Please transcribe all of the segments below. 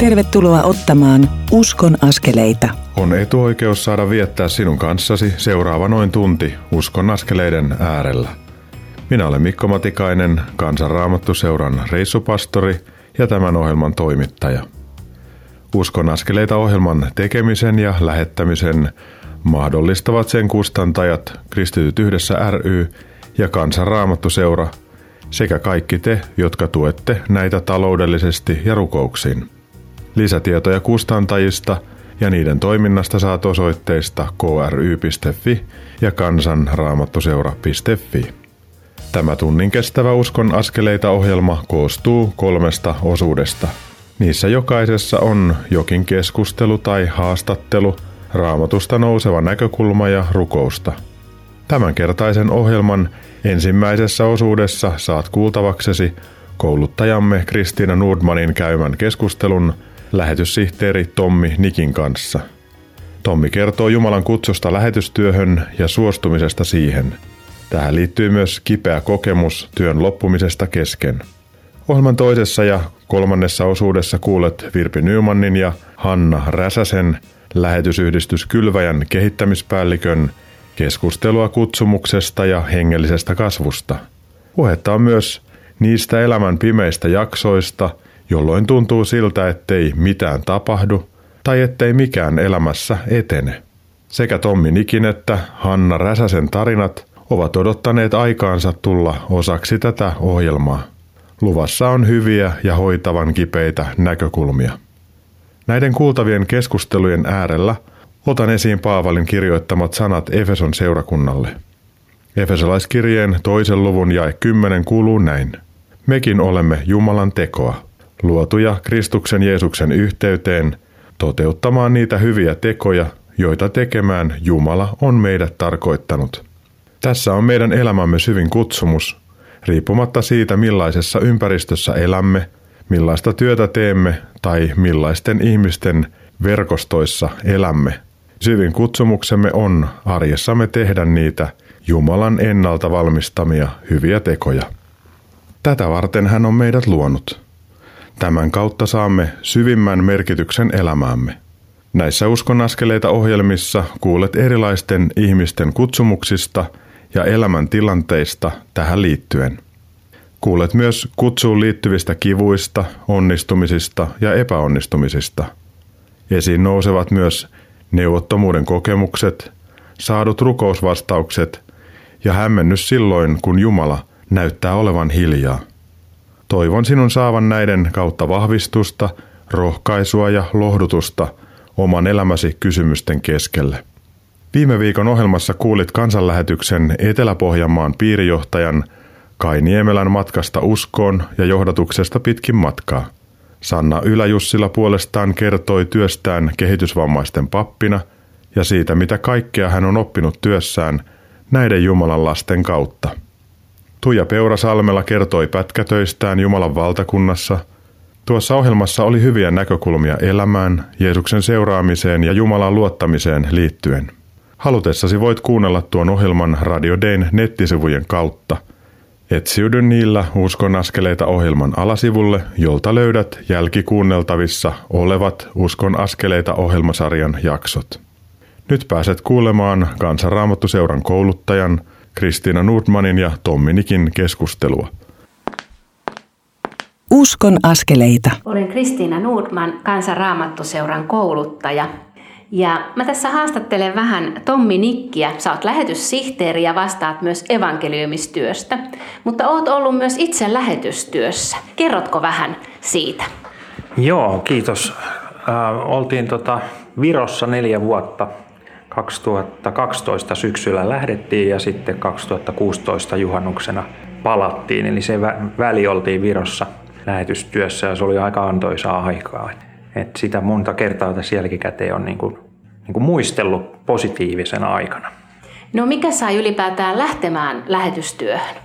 Tervetuloa ottamaan Uskon askeleita. On etuoikeus saada viettää sinun kanssasi seuraava noin tunti Uskon askeleiden äärellä. Minä olen Mikko Matikainen, Kansanraamattuseuran reissupastori ja tämän ohjelman toimittaja. Uskon askeleita ohjelman tekemisen ja lähettämisen mahdollistavat sen kustantajat Kristityt yhdessä ry ja Kansanraamattuseura sekä kaikki te, jotka tuette näitä taloudellisesti ja rukouksin. Lisätietoja kustantajista ja niiden toiminnasta saat osoitteista kry.fi ja kansanraamattuseura.fi. Tämä tunnin kestävä uskon askeleita ohjelma koostuu kolmesta osuudesta. Niissä jokaisessa on jokin keskustelu tai haastattelu, raamatusta nouseva näkökulma ja rukousta. Tämänkertaisen ohjelman ensimmäisessä osuudessa saat kuultavaksesi kouluttajamme Kristiina Nordmanin käymän keskustelun lähetyssihteeri Tommi Nikin kanssa. Tommi kertoo Jumalan kutsusta lähetystyöhön ja suostumisesta siihen. Tähän liittyy myös kipeä kokemus työn loppumisesta kesken. Ohjelman toisessa ja kolmannessa osuudessa kuulet Virpi Nymanin ja Hanna Räsäsen lähetysyhdistys Kylväjän kehittämispäällikön keskustelua kutsumuksesta ja hengellisestä kasvusta. Puhetta on myös niistä elämän pimeistä jaksoista – jolloin tuntuu siltä, ettei mitään tapahdu tai ettei mikään elämässä etene. Sekä Tommi Nikin että Hanna Räsäsen tarinat ovat odottaneet aikaansa tulla osaksi tätä ohjelmaa. Luvassa on hyviä ja hoitavan kipeitä näkökulmia. Näiden kuultavien keskustelujen äärellä otan esiin Paavalin kirjoittamat sanat Efeson seurakunnalle. Efesolaiskirjeen toisen luvun jae 10 kuuluu näin. Mekin olemme Jumalan tekoa, luotuja Kristuksen Jeesuksen yhteyteen toteuttamaan niitä hyviä tekoja, joita tekemään Jumala on meidät tarkoittanut. Tässä on meidän elämämme syvin kutsumus, riippumatta siitä millaisessa ympäristössä elämme, millaista työtä teemme tai millaisten ihmisten verkostoissa elämme. Syvin kutsumuksemme on arjessamme tehdä niitä Jumalan ennalta valmistamia hyviä tekoja. Tätä varten hän on meidät luonut. Tämän kautta saamme syvimmän merkityksen elämäämme. Näissä uskon askeleita ohjelmissa kuulet erilaisten ihmisten kutsumuksista ja elämäntilanteista tähän liittyen. Kuulet myös kutsuun liittyvistä kivuista, onnistumisista ja epäonnistumisista. Esiin nousevat myös neuvottomuuden kokemukset, saadut rukousvastaukset ja hämmennys silloin, kun Jumala näyttää olevan hiljaa. Toivon sinun saavan näiden kautta vahvistusta, rohkaisua ja lohdutusta oman elämäsi kysymysten keskelle. Viime viikon ohjelmassa kuulit kansanlähetyksen Etelä-Pohjanmaan piirijohtajan Kai Niemelän matkasta uskoon ja johdatuksesta pitkin matkaa. Sanna Yläjussila puolestaan kertoi työstään kehitysvammaisten pappina ja siitä, mitä kaikkea hän on oppinut työssään näiden Jumalan lasten kautta. Tuija Peurasalmela kertoi pätkätöistään Jumalan valtakunnassa. Tuossa ohjelmassa oli hyviä näkökulmia elämään, Jeesuksen seuraamiseen ja Jumalan luottamiseen liittyen. Halutessasi voit kuunnella tuon ohjelman Radio Dayn nettisivujen kautta. Etsiydy niillä Uskon askeleita ohjelman alasivulle, jolta löydät jälkikuunneltavissa olevat Uskon askeleita ohjelmasarjan jaksot. Nyt pääset kuulemaan Kansanraamattuseuran kouluttajan – Kristiina Nordmanin ja Tomminikin keskustelua. Uskon askeleita. Olen Kristiina Nordman, Kansanraamattuseuran kouluttaja. Ja mä tässä haastattelen vähän Tommi Nikkiä. Sä oot lähetyssihteeri ja vastaat myös evankeliumistyöstä. Mutta oot ollut myös itse lähetystyössä. Kerrotko vähän siitä? Joo, kiitos. Äh, oltiin tota Virossa neljä vuotta 2012 syksyllä lähdettiin ja sitten 2016 juhannuksena palattiin. Eli se väli oltiin Virossa lähetystyössä ja se oli aika antoisaa aikaa. Et sitä monta kertaa tässä jälkikäteen on niin kuin, niin kuin muistellut positiivisena aikana. No mikä sai ylipäätään lähtemään lähetystyöhön?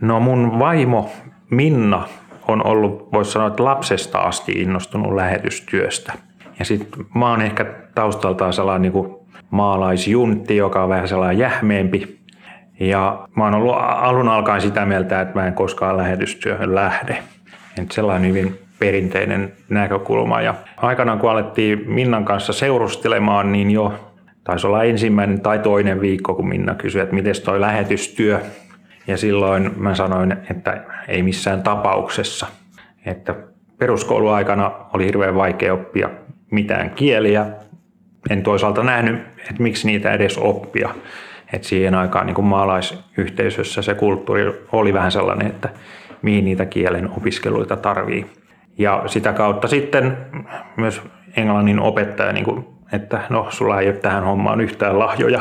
No mun vaimo Minna on ollut, voisi sanoa, että lapsesta asti innostunut lähetystyöstä. Ja sitten mä oon ehkä taustaltaan sellainen niin kuin maalaisjuntti, joka on vähän sellainen jähmeempi. Ja mä oon ollut alun alkaen sitä mieltä, että mä en koskaan lähetystyöhön lähde. Et sellainen hyvin perinteinen näkökulma. Ja aikanaan kun alettiin Minnan kanssa seurustelemaan, niin jo taisi olla ensimmäinen tai toinen viikko, kun Minna kysyi, että miten toi lähetystyö. Ja silloin mä sanoin, että ei missään tapauksessa. Että peruskouluaikana oli hirveän vaikea oppia mitään kieliä. En toisaalta nähnyt, että miksi niitä edes oppia. Et siihen aikaan niin kuin maalaisyhteisössä se kulttuuri oli vähän sellainen, että mihin niitä kielen opiskeluita tarvii. Ja sitä kautta sitten myös englannin opettaja, niin kuin, että no sulla ei ole tähän hommaan yhtään lahjoja,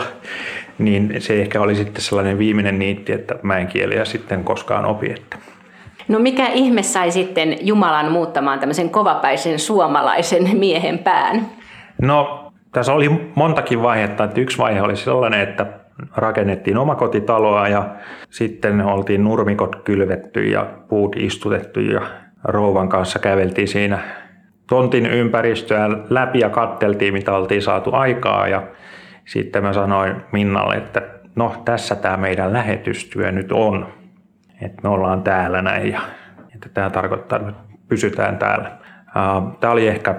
niin se ehkä oli sitten sellainen viimeinen niitti, että mä en kieliä sitten koskaan opi. Että. No mikä ihme sai sitten Jumalan muuttamaan tämmöisen kovapäisen suomalaisen miehen pään? No tässä oli montakin vaihetta. Että yksi vaihe oli sellainen, että rakennettiin omakotitaloa ja sitten oltiin nurmikot kylvetty ja puut istutettu ja rouvan kanssa käveltiin siinä tontin ympäristöä läpi ja katteltiin, mitä oltiin saatu aikaa ja sitten mä sanoin Minnalle, että no tässä tämä meidän lähetystyö nyt on, että me ollaan täällä näin ja että tämä tarkoittaa, että pysytään täällä. Tämä oli ehkä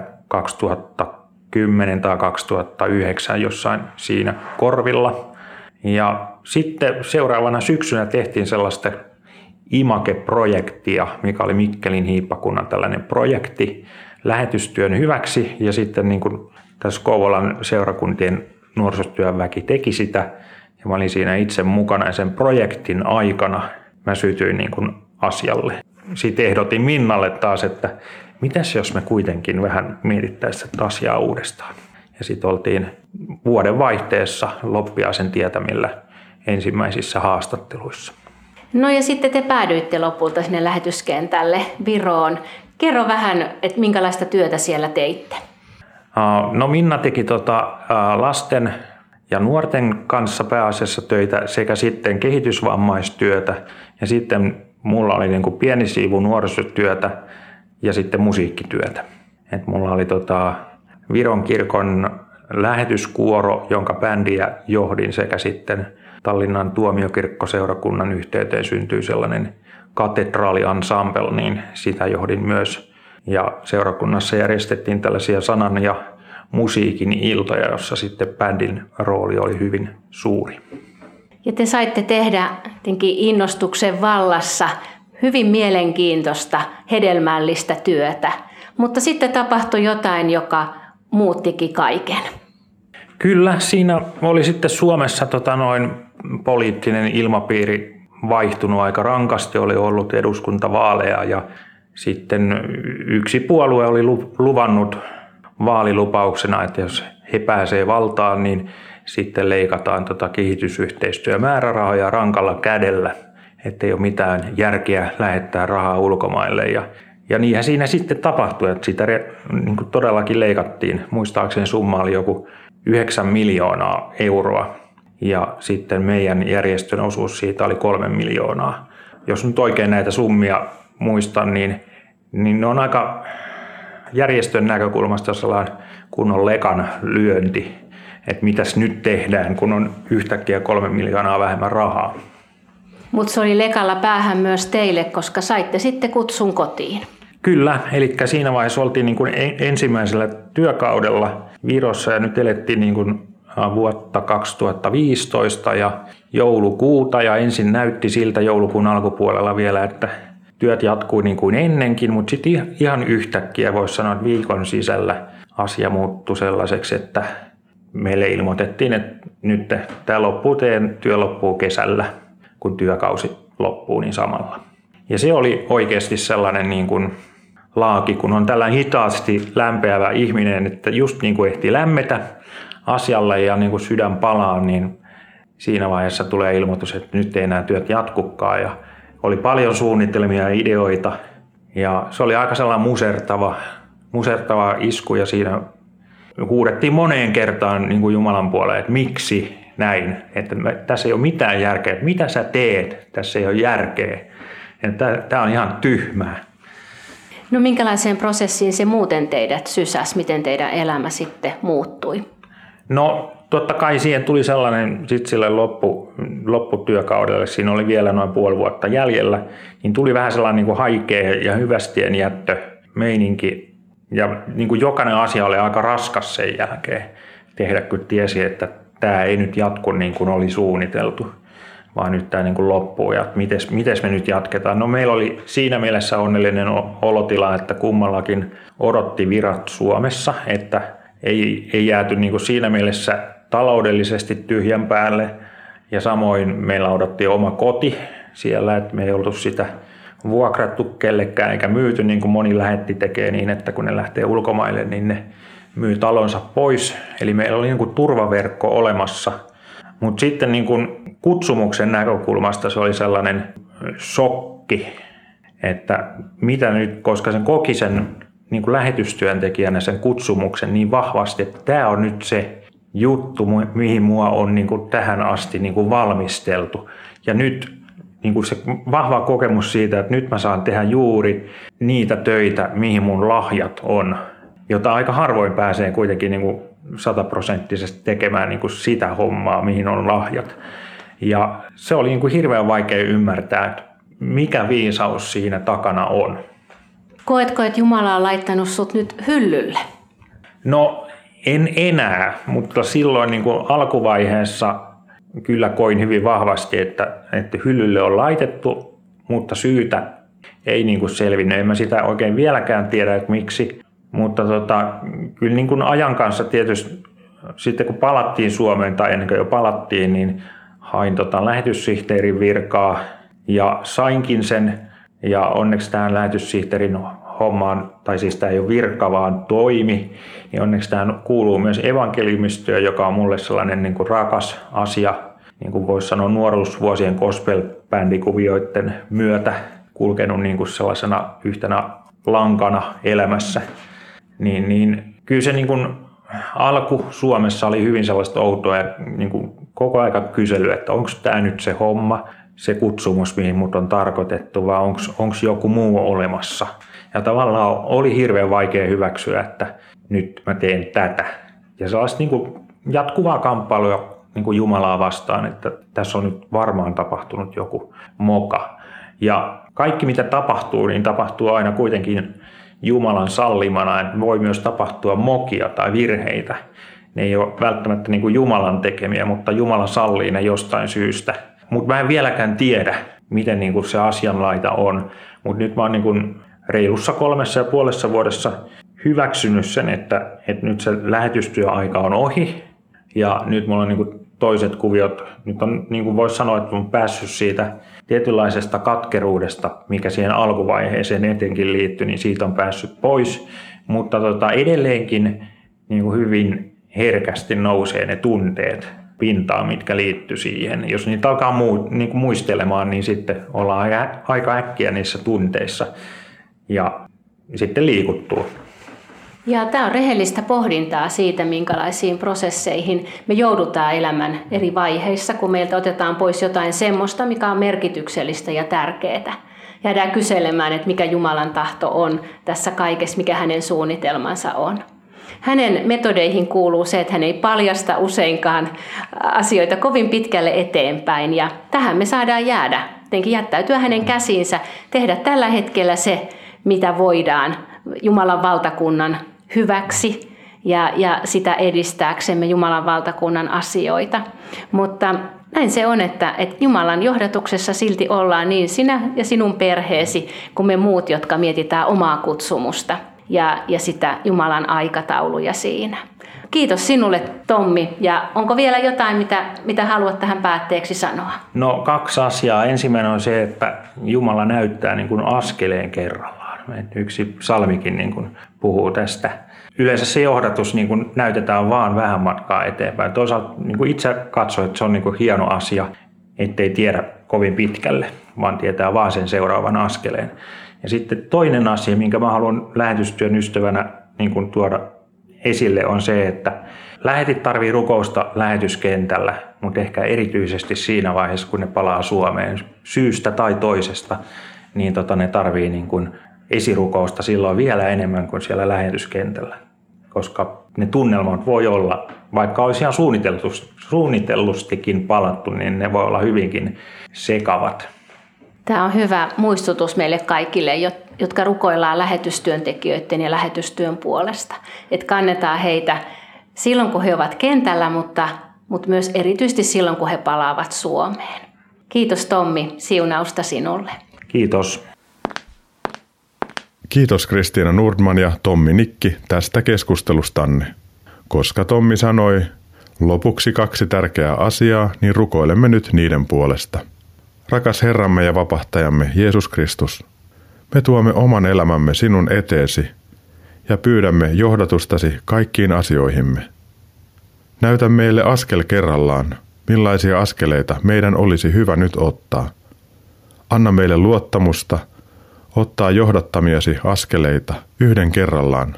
2010 tai 2009 jossain siinä korvilla ja sitten seuraavana syksynä tehtiin sellaista Imake-projektia, mikä oli Mikkelin hiippakunnan tällainen projekti lähetystyön hyväksi. Ja sitten niin kuin tässä Kouvolan seurakuntien nuorisotyön väki teki sitä. Ja mä olin siinä itse mukana ja sen projektin aikana mä sytyin niin kuin asialle. Sitten ehdotin Minnalle taas, että mitäs jos me kuitenkin vähän mietittäisiin tätä asiaa uudestaan. Ja sitten oltiin vuoden vaihteessa loppiaisen tietämillä ensimmäisissä haastatteluissa. No ja sitten te päädyitte lopulta sinne lähetyskentälle Viroon. Kerro vähän, että minkälaista työtä siellä teitte. No Minna teki tota, lasten ja nuorten kanssa pääasiassa töitä sekä sitten kehitysvammaistyötä ja sitten mulla oli niin kuin pieni siivu nuorisotyötä ja sitten musiikkityötä. Et mulla oli tota, Viron kirkon lähetyskuoro, jonka bändiä johdin sekä sitten Tallinnan tuomiokirkkoseurakunnan yhteyteen syntyi sellainen katedraaliensemble, niin sitä johdin myös. Ja seurakunnassa järjestettiin tällaisia sanan ja musiikin iltoja, jossa sitten bändin rooli oli hyvin suuri. Ja te saitte tehdä innostuksen vallassa hyvin mielenkiintoista, hedelmällistä työtä. Mutta sitten tapahtui jotain, joka muuttikin kaiken. Kyllä, siinä oli sitten Suomessa tota noin poliittinen ilmapiiri vaihtunut aika rankasti, oli ollut eduskuntavaaleja ja sitten yksi puolue oli luvannut vaalilupauksena, että jos he pääsee valtaan, niin sitten leikataan tota kehitysyhteistyömäärärahoja rankalla kädellä, ettei ole mitään järkeä lähettää rahaa ulkomaille. Ja ja niinhän siinä sitten tapahtui, että sitä niin kuin todellakin leikattiin. Muistaakseni summa oli joku 9 miljoonaa euroa ja sitten meidän järjestön osuus siitä oli 3 miljoonaa. Jos nyt oikein näitä summia muistan, niin, niin ne on aika järjestön näkökulmasta sellainen kunnon lekan lyönti, että mitäs nyt tehdään, kun on yhtäkkiä kolme miljoonaa vähemmän rahaa. Mutta se oli lekalla päähän myös teille, koska saitte sitten kutsun kotiin. Kyllä, eli siinä vaiheessa oltiin niin kuin ensimmäisellä työkaudella Virossa ja nyt elettiin niin kuin vuotta 2015 ja joulukuuta ja ensin näytti siltä joulukuun alkupuolella vielä, että työt jatkui niin kuin ennenkin, mutta sitten ihan yhtäkkiä voisi sanoa, että viikon sisällä asia muuttui sellaiseksi, että meille ilmoitettiin, että nyt tämä loppuu, teidän työ loppuu kesällä, kun työkausi loppuu niin samalla. Ja se oli oikeasti sellainen niin kuin laaki, kun on tällainen hitaasti lämpeävä ihminen, että just niin kuin ehtii lämmetä asialle ja niin kuin sydän palaa, niin siinä vaiheessa tulee ilmoitus, että nyt ei enää työt jatkukaan. Ja oli paljon suunnitelmia ja ideoita ja se oli aika sellainen musertava, musertava isku ja siinä huudettiin moneen kertaan niin kuin Jumalan puoleen, että miksi näin, että tässä ei ole mitään järkeä, mitä sä teet, tässä ei ole järkeä. Tämä on ihan tyhmää. No minkälaiseen prosessiin se muuten teidät sysäs, miten teidän elämä sitten muuttui? No totta kai siihen tuli sellainen sitten sille loppu, lopputyökaudelle, siinä oli vielä noin puoli vuotta jäljellä, niin tuli vähän sellainen niin kuin haikea ja hyvästien jättö. meininki ja niin kuin jokainen asia oli aika raskas sen jälkeen tehdä, kun tiesi, että tämä ei nyt jatku niin kuin oli suunniteltu, vaan nyt tämä niin kuin loppuu ja mites, mites me nyt jatketaan. No meillä oli siinä mielessä onnellinen olotila, että kummallakin odotti virat Suomessa, että ei, ei jääty niin kuin siinä mielessä taloudellisesti tyhjän päälle ja samoin meillä odotti oma koti siellä, että me ei oltu sitä vuokrattu kellekään eikä myyty niin kuin moni lähetti tekee niin, että kun ne lähtee ulkomaille, niin ne myy talonsa pois. Eli meillä oli niin kuin turvaverkko olemassa. Mutta sitten niin kuin kutsumuksen näkökulmasta se oli sellainen shokki, että mitä nyt, koska sen koki sen niin kuin lähetystyöntekijänä sen kutsumuksen niin vahvasti, että tämä on nyt se juttu, mihin mua on niin kuin tähän asti niin kuin valmisteltu. Ja nyt niin kuin se vahva kokemus siitä, että nyt mä saan tehdä juuri niitä töitä, mihin mun lahjat on, jota aika harvoin pääsee kuitenkin niin kuin sataprosenttisesti tekemään niin kuin sitä hommaa, mihin on lahjat. Ja se oli niin kuin hirveän vaikea ymmärtää, että mikä viisaus siinä takana on. Koetko, että Jumala on laittanut sut nyt hyllylle? No en enää, mutta silloin niin kuin alkuvaiheessa kyllä koin hyvin vahvasti, että, että hyllylle on laitettu, mutta syytä ei niin kuin selvinnyt. En mä sitä oikein vieläkään tiedä, että miksi. Mutta tota, kyllä niin kuin ajan kanssa tietysti sitten kun palattiin Suomeen tai ennen kuin jo palattiin, niin hain tota lähetyssihteerin virkaa ja sainkin sen. Ja onneksi tähän lähetyssihteerin hommaan, tai siis tämä ei ole virka, vaan toimi, niin onneksi tähän kuuluu myös evankeliumistyö, joka on mulle sellainen niin kuin rakas asia, niin kuin voisi sanoa nuoruusvuosien gospel-bändikuvioiden myötä kulkenut niin kuin sellaisena yhtenä lankana elämässä. Niin, niin kyllä se niin kuin alku Suomessa oli hyvin sellaista outoa ja niin kuin koko aika kysely, että onko tämä nyt se homma, se kutsumus, mihin mut on tarkoitettu, vai onko joku muu olemassa. Ja tavallaan oli hirveän vaikea hyväksyä, että nyt mä teen tätä. Ja sellaista niin kuin jatkuvaa kamppailua niin kuin Jumalaa vastaan, että tässä on nyt varmaan tapahtunut joku moka. Ja kaikki mitä tapahtuu, niin tapahtuu aina kuitenkin Jumalan sallimana, että voi myös tapahtua mokia tai virheitä. Ne ei ole välttämättä niin kuin Jumalan tekemiä, mutta Jumala sallii ne jostain syystä. Mutta mä en vieläkään tiedä, miten niin kuin se asianlaita on. Mutta nyt mä oon niin kuin reilussa kolmessa ja puolessa vuodessa hyväksynyt sen, että, että nyt se lähetystyöaika on ohi. Ja nyt mulla on niin kuin toiset kuviot. Nyt on, niin kuin voisi sanoa, että on päässyt siitä tietynlaisesta katkeruudesta, mikä siihen alkuvaiheeseen etenkin liittyy, niin siitä on päässyt pois. Mutta tota, edelleenkin niin kuin hyvin herkästi nousee ne tunteet pintaan, mitkä liittyy siihen. Jos niitä alkaa muu, niin kuin muistelemaan, niin sitten ollaan aika äkkiä niissä tunteissa ja sitten liikuttuu. Ja tämä on rehellistä pohdintaa siitä, minkälaisiin prosesseihin me joudutaan elämän eri vaiheissa, kun meiltä otetaan pois jotain semmoista, mikä on merkityksellistä ja tärkeää. Jäädään kyselemään, että mikä Jumalan tahto on tässä kaikessa, mikä hänen suunnitelmansa on. Hänen metodeihin kuuluu se, että hän ei paljasta useinkaan asioita kovin pitkälle eteenpäin ja tähän me saadaan jäädä. Jotenkin jättäytyä hänen käsiinsä, tehdä tällä hetkellä se, mitä voidaan Jumalan valtakunnan hyväksi ja, ja sitä edistääksemme Jumalan valtakunnan asioita. Mutta näin se on, että, että Jumalan johdatuksessa silti ollaan niin sinä ja sinun perheesi kuin me muut, jotka mietitään omaa kutsumusta ja, ja sitä Jumalan aikatauluja siinä. Kiitos sinulle Tommi ja onko vielä jotain, mitä, mitä haluat tähän päätteeksi sanoa? No kaksi asiaa. Ensimmäinen on se, että Jumala näyttää niin kuin askeleen kerrallaan. Yksi salmikin niin kuin puhuu tästä. Yleensä se johdatus niin kuin näytetään vaan vähän matkaa eteenpäin. Toisaalta niin kuin itse katsoin, että se on niin kuin hieno asia, ettei tiedä kovin pitkälle, vaan tietää vaan sen seuraavan askeleen. Ja sitten toinen asia, minkä mä haluan lähetystyön ystävänä niin kuin tuoda esille, on se, että lähetit tarvii rukousta lähetyskentällä, mutta ehkä erityisesti siinä vaiheessa, kun ne palaa Suomeen syystä tai toisesta, niin tota, ne tarvii niin kuin esirukousta silloin vielä enemmän kuin siellä lähetyskentällä. Koska ne tunnelmat voi olla, vaikka olisi ihan suunnitellustikin palattu, niin ne voi olla hyvinkin sekavat. Tämä on hyvä muistutus meille kaikille, jotka rukoillaan lähetystyöntekijöiden ja lähetystyön puolesta. Että kannetaan heitä silloin, kun he ovat kentällä, mutta, mutta myös erityisesti silloin, kun he palaavat Suomeen. Kiitos Tommi, siunausta sinulle. Kiitos. Kiitos Kristiina Nordman ja Tommi Nikki tästä keskustelustanne. Koska Tommi sanoi lopuksi kaksi tärkeää asiaa, niin rukoilemme nyt niiden puolesta. Rakas Herramme ja vapahtajamme Jeesus Kristus, me tuomme oman elämämme sinun eteesi ja pyydämme johdatustasi kaikkiin asioihimme. Näytä meille askel kerrallaan, millaisia askeleita meidän olisi hyvä nyt ottaa. Anna meille luottamusta ottaa johdattamiasi askeleita yhden kerrallaan,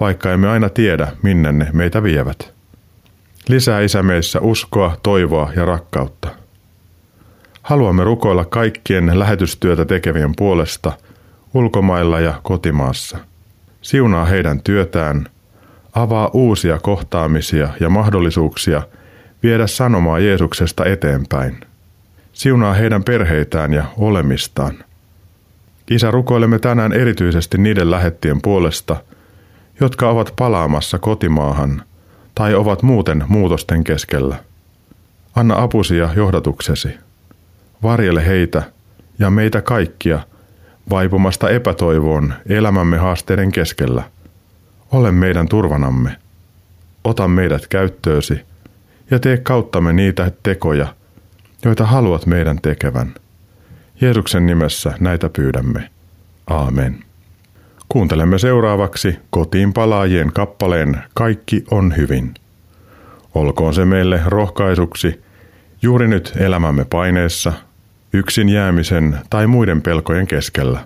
vaikka emme aina tiedä, minne ne meitä vievät. Lisää isä meissä uskoa, toivoa ja rakkautta. Haluamme rukoilla kaikkien lähetystyötä tekevien puolesta ulkomailla ja kotimaassa. Siunaa heidän työtään, avaa uusia kohtaamisia ja mahdollisuuksia viedä sanomaa Jeesuksesta eteenpäin. Siunaa heidän perheitään ja olemistaan. Isä, rukoilemme tänään erityisesti niiden lähettien puolesta, jotka ovat palaamassa kotimaahan tai ovat muuten muutosten keskellä. Anna apusi ja johdatuksesi. Varjele heitä ja meitä kaikkia vaipumasta epätoivoon elämämme haasteiden keskellä. Ole meidän turvanamme. Ota meidät käyttöösi ja tee kauttamme niitä tekoja, joita haluat meidän tekevän. Jeesuksen nimessä näitä pyydämme. Aamen. Kuuntelemme seuraavaksi kotiin palaajien kappaleen Kaikki on hyvin. Olkoon se meille rohkaisuksi juuri nyt elämämme paineessa, yksin jäämisen tai muiden pelkojen keskellä.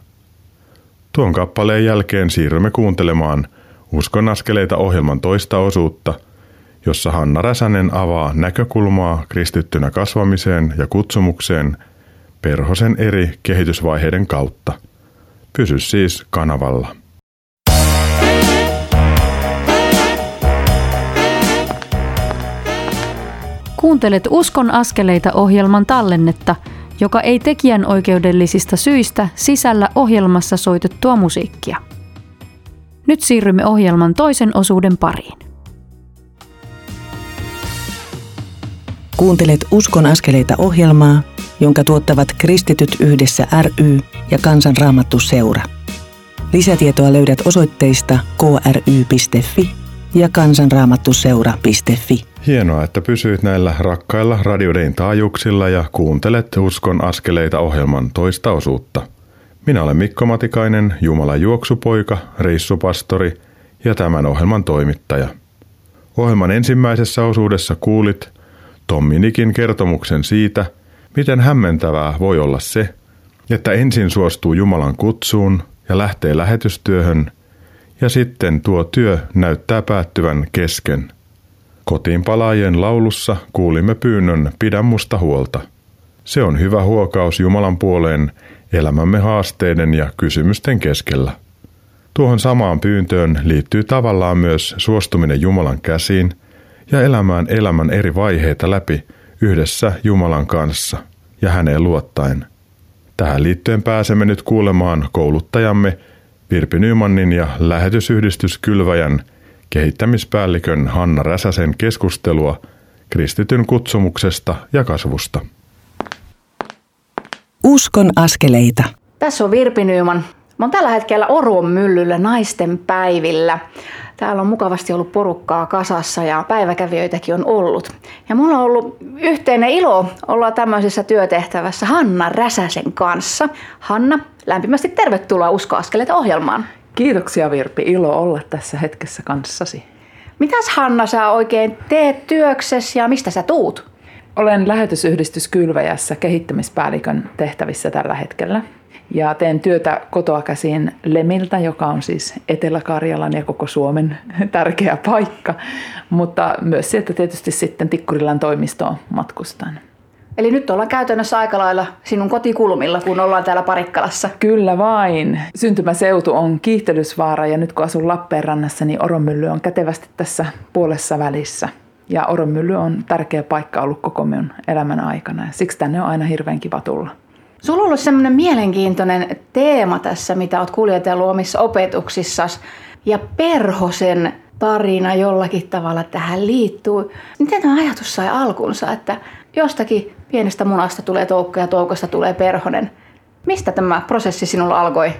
Tuon kappaleen jälkeen siirrymme kuuntelemaan Uskon askeleita ohjelman toista osuutta, jossa Hanna Räsänen avaa näkökulmaa kristittynä kasvamiseen ja kutsumukseen perhosen eri kehitysvaiheiden kautta. Pysy siis kanavalla. Kuuntelet Uskon askeleita ohjelman tallennetta, joka ei tekijän oikeudellisista syistä sisällä ohjelmassa soitettua musiikkia. Nyt siirrymme ohjelman toisen osuuden pariin. Kuuntelet Uskon askeleita ohjelmaa, jonka tuottavat Kristityt yhdessä ry ja Kansanraamattu seura. Lisätietoa löydät osoitteista kry.fi ja kansanraamattuseura.fi. Hienoa, että pysyit näillä rakkailla radiodein taajuuksilla ja kuuntelet Uskon askeleita ohjelman toista osuutta. Minä olen Mikko Matikainen, Jumalan juoksupoika, reissupastori ja tämän ohjelman toimittaja. Ohjelman ensimmäisessä osuudessa kuulit Tomminikin kertomuksen siitä, miten hämmentävää voi olla se, että ensin suostuu Jumalan kutsuun ja lähtee lähetystyöhön, ja sitten tuo työ näyttää päättyvän kesken. Kotiin palaajien laulussa kuulimme pyynnön Pidä musta huolta. Se on hyvä huokaus Jumalan puoleen elämämme haasteiden ja kysymysten keskellä. Tuohon samaan pyyntöön liittyy tavallaan myös suostuminen Jumalan käsiin ja elämään elämän eri vaiheita läpi yhdessä Jumalan kanssa ja häneen luottaen. Tähän liittyen pääsemme nyt kuulemaan kouluttajamme Virpi Nymannin ja lähetysyhdistys Kylväjän kehittämispäällikön Hanna Räsäsen keskustelua kristityn kutsumuksesta ja kasvusta. Uskon askeleita. Tässä on Virpi Nyman. Mä oon tällä hetkellä Oruon myllyllä naisten päivillä. Täällä on mukavasti ollut porukkaa kasassa ja päiväkävijöitäkin on ollut. Ja mulla on ollut yhteinen ilo olla tämmöisessä työtehtävässä Hanna Räsäsen kanssa. Hanna, lämpimästi tervetuloa Uskoaskeleita ohjelmaan. Kiitoksia Virpi, ilo olla tässä hetkessä kanssasi. Mitäs Hanna sä oikein teet työksessä ja mistä sä tuut? Olen lähetysyhdistys Kylväjässä kehittämispäällikön tehtävissä tällä hetkellä. Ja teen työtä kotoa käsiin Lemiltä, joka on siis Etelä-Karjalan ja koko Suomen tärkeä paikka. Mutta myös sieltä tietysti sitten Tikkurilan toimistoon matkustan. Eli nyt ollaan käytännössä aika lailla sinun kotikulmilla, kun ollaan täällä Parikkalassa. Kyllä vain. Syntymäseutu on Kiihtelysvaara ja nyt kun asun Lappeenrannassa, niin Oromylly on kätevästi tässä puolessa välissä. Ja Oromylly on tärkeä paikka ollut koko minun elämän aikana ja siksi tänne on aina hirveän kiva tulla. Sulla on ollut semmoinen mielenkiintoinen teema tässä, mitä olet kuljetellut omissa opetuksissasi. Ja perhosen tarina jollakin tavalla tähän liittyy. Miten tämä ajatus sai alkunsa, että jostakin pienestä munasta tulee toukka ja toukosta tulee perhonen? Mistä tämä prosessi sinulla alkoi?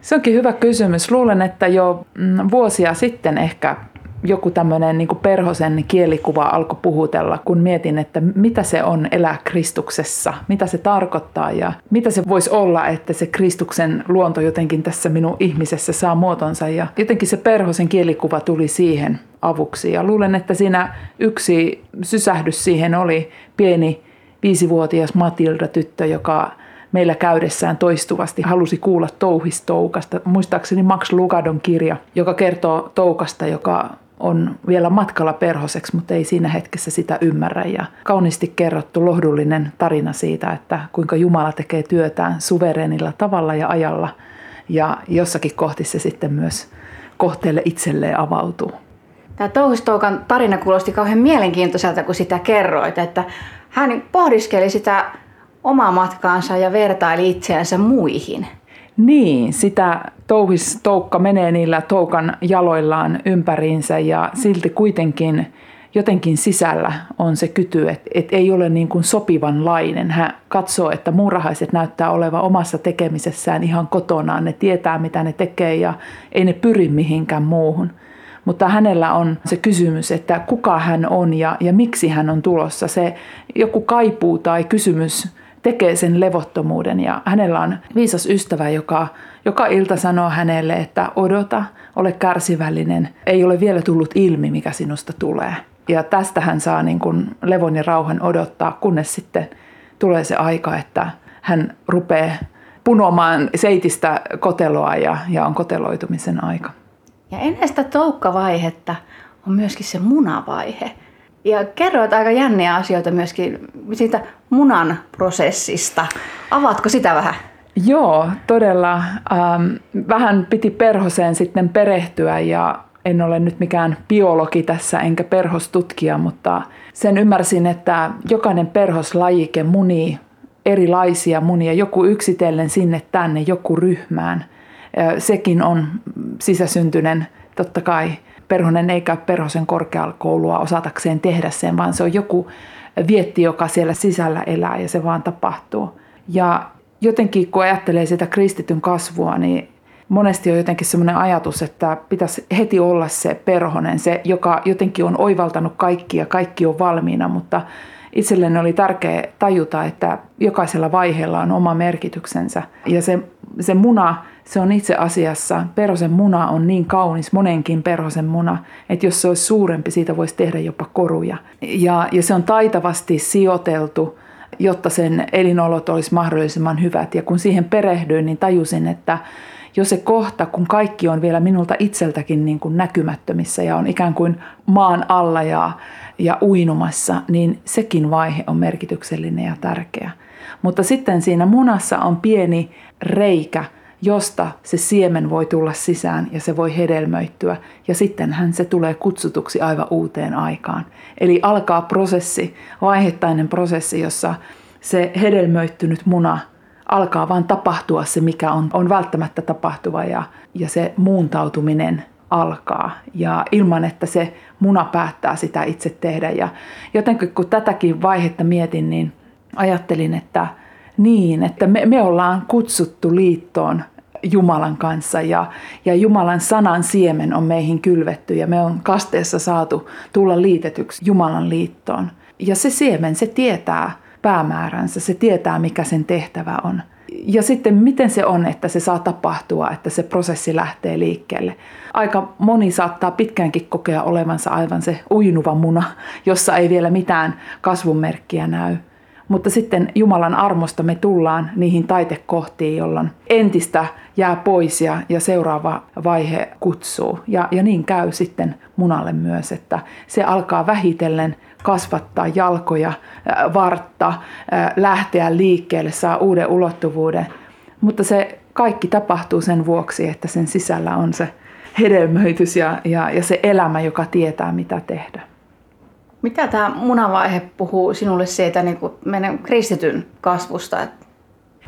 Se onkin hyvä kysymys. Luulen, että jo mm, vuosia sitten ehkä joku tämmöinen niin perhosen kielikuva alkoi puhutella, kun mietin, että mitä se on elää Kristuksessa, mitä se tarkoittaa ja mitä se voisi olla, että se Kristuksen luonto jotenkin tässä minun ihmisessä saa muotonsa. Ja jotenkin se perhosen kielikuva tuli siihen avuksi ja luulen, että siinä yksi sysähdys siihen oli pieni viisivuotias Matilda tyttö, joka meillä käydessään toistuvasti halusi kuulla touhistoukasta. Muistaakseni Max Lugadon kirja, joka kertoo toukasta, joka on vielä matkalla perhoseksi, mutta ei siinä hetkessä sitä ymmärrä. Ja kauniisti kerrottu lohdullinen tarina siitä, että kuinka Jumala tekee työtään suverenilla tavalla ja ajalla. Ja jossakin kohti se sitten myös kohteelle itselleen avautuu. Tämä Touhistoukan tarina kuulosti kauhean mielenkiintoiselta, kun sitä kerroit, että hän pohdiskeli sitä omaa matkaansa ja vertaili itseänsä muihin. Niin, sitä touhis, toukka menee niillä toukan jaloillaan ympäriinsä ja silti kuitenkin jotenkin sisällä on se kyty, että, että ei ole niin kuin sopivanlainen. Hän katsoo, että muurahaiset näyttää olevan omassa tekemisessään ihan kotonaan. Ne tietää, mitä ne tekee ja ei ne pyri mihinkään muuhun. Mutta hänellä on se kysymys, että kuka hän on ja, ja miksi hän on tulossa. Se joku kaipuu tai kysymys tekee sen levottomuuden ja hänellä on viisas ystävä, joka joka ilta sanoo hänelle, että odota, ole kärsivällinen, ei ole vielä tullut ilmi, mikä sinusta tulee. Ja tästä hän saa niin kuin levon ja rauhan odottaa, kunnes sitten tulee se aika, että hän rupeaa punomaan seitistä koteloa ja, ja on koteloitumisen aika. Ja ennen sitä toukkavaihetta on myöskin se munavaihe. Ja kerroit aika jänniä asioita myöskin siitä munan prosessista. Avaatko sitä vähän? Joo, todella. Ähm, vähän piti perhoseen sitten perehtyä ja en ole nyt mikään biologi tässä enkä perhostutkija, mutta sen ymmärsin, että jokainen perhoslajike munii erilaisia munia, joku yksitellen sinne tänne, joku ryhmään. Sekin on sisäsyntyinen, totta kai perhonen ei käy perhosen korkeakoulua osatakseen tehdä sen, vaan se on joku vietti, joka siellä sisällä elää ja se vaan tapahtuu. Ja jotenkin kun ajattelee sitä kristityn kasvua, niin monesti on jotenkin semmoinen ajatus, että pitäisi heti olla se perhonen, se, joka jotenkin on oivaltanut kaikki ja kaikki on valmiina, mutta itselleni oli tärkeää tajuta, että jokaisella vaiheella on oma merkityksensä. Ja se, se muna, se on itse asiassa, perhosen muna on niin kaunis, monenkin perhosen muna, että jos se olisi suurempi, siitä voisi tehdä jopa koruja. Ja, ja se on taitavasti sijoiteltu jotta sen elinolot olisi mahdollisimman hyvät. Ja kun siihen perehdyin, niin tajusin, että jo se kohta, kun kaikki on vielä minulta itseltäkin niin kuin näkymättömissä ja on ikään kuin maan alla ja, ja uinumassa, niin sekin vaihe on merkityksellinen ja tärkeä. Mutta sitten siinä munassa on pieni reikä, josta se siemen voi tulla sisään ja se voi hedelmöittyä. Ja sittenhän se tulee kutsutuksi aivan uuteen aikaan. Eli alkaa prosessi, vaihettainen prosessi, jossa se hedelmöittynyt muna alkaa vaan tapahtua se, mikä on, on välttämättä tapahtuva ja, ja se muuntautuminen alkaa. Ja ilman, että se muna päättää sitä itse tehdä. Ja jotenkin kun tätäkin vaihetta mietin, niin ajattelin, että niin, että me, me ollaan kutsuttu liittoon Jumalan kanssa ja, ja Jumalan sanan siemen on meihin kylvetty ja me on kasteessa saatu tulla liitetyksi Jumalan liittoon. Ja se siemen, se tietää päämääränsä, se tietää mikä sen tehtävä on. Ja sitten miten se on, että se saa tapahtua, että se prosessi lähtee liikkeelle. Aika moni saattaa pitkäänkin kokea olevansa aivan se uinuva muna, jossa ei vielä mitään kasvumerkkiä näy. Mutta sitten Jumalan armosta me tullaan niihin taitekohtiin, jolloin entistä jää pois ja, ja seuraava vaihe kutsuu. Ja, ja niin käy sitten munalle myös, että se alkaa vähitellen kasvattaa jalkoja, vartta, lähteä liikkeelle, saa uuden ulottuvuuden. Mutta se kaikki tapahtuu sen vuoksi, että sen sisällä on se hedelmöitys ja, ja, ja se elämä, joka tietää mitä tehdä. Mitä tämä munavaihe puhuu sinulle siitä niin kuin meidän kristityn kasvusta?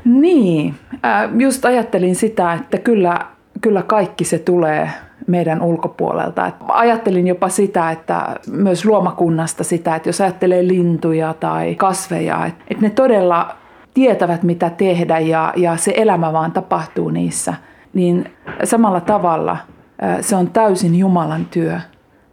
Niin, just ajattelin sitä, että kyllä, kyllä kaikki se tulee meidän ulkopuolelta. Ajattelin jopa sitä, että myös luomakunnasta sitä, että jos ajattelee lintuja tai kasveja, että ne todella tietävät mitä tehdä ja, ja se elämä vaan tapahtuu niissä, niin samalla tavalla se on täysin Jumalan työ,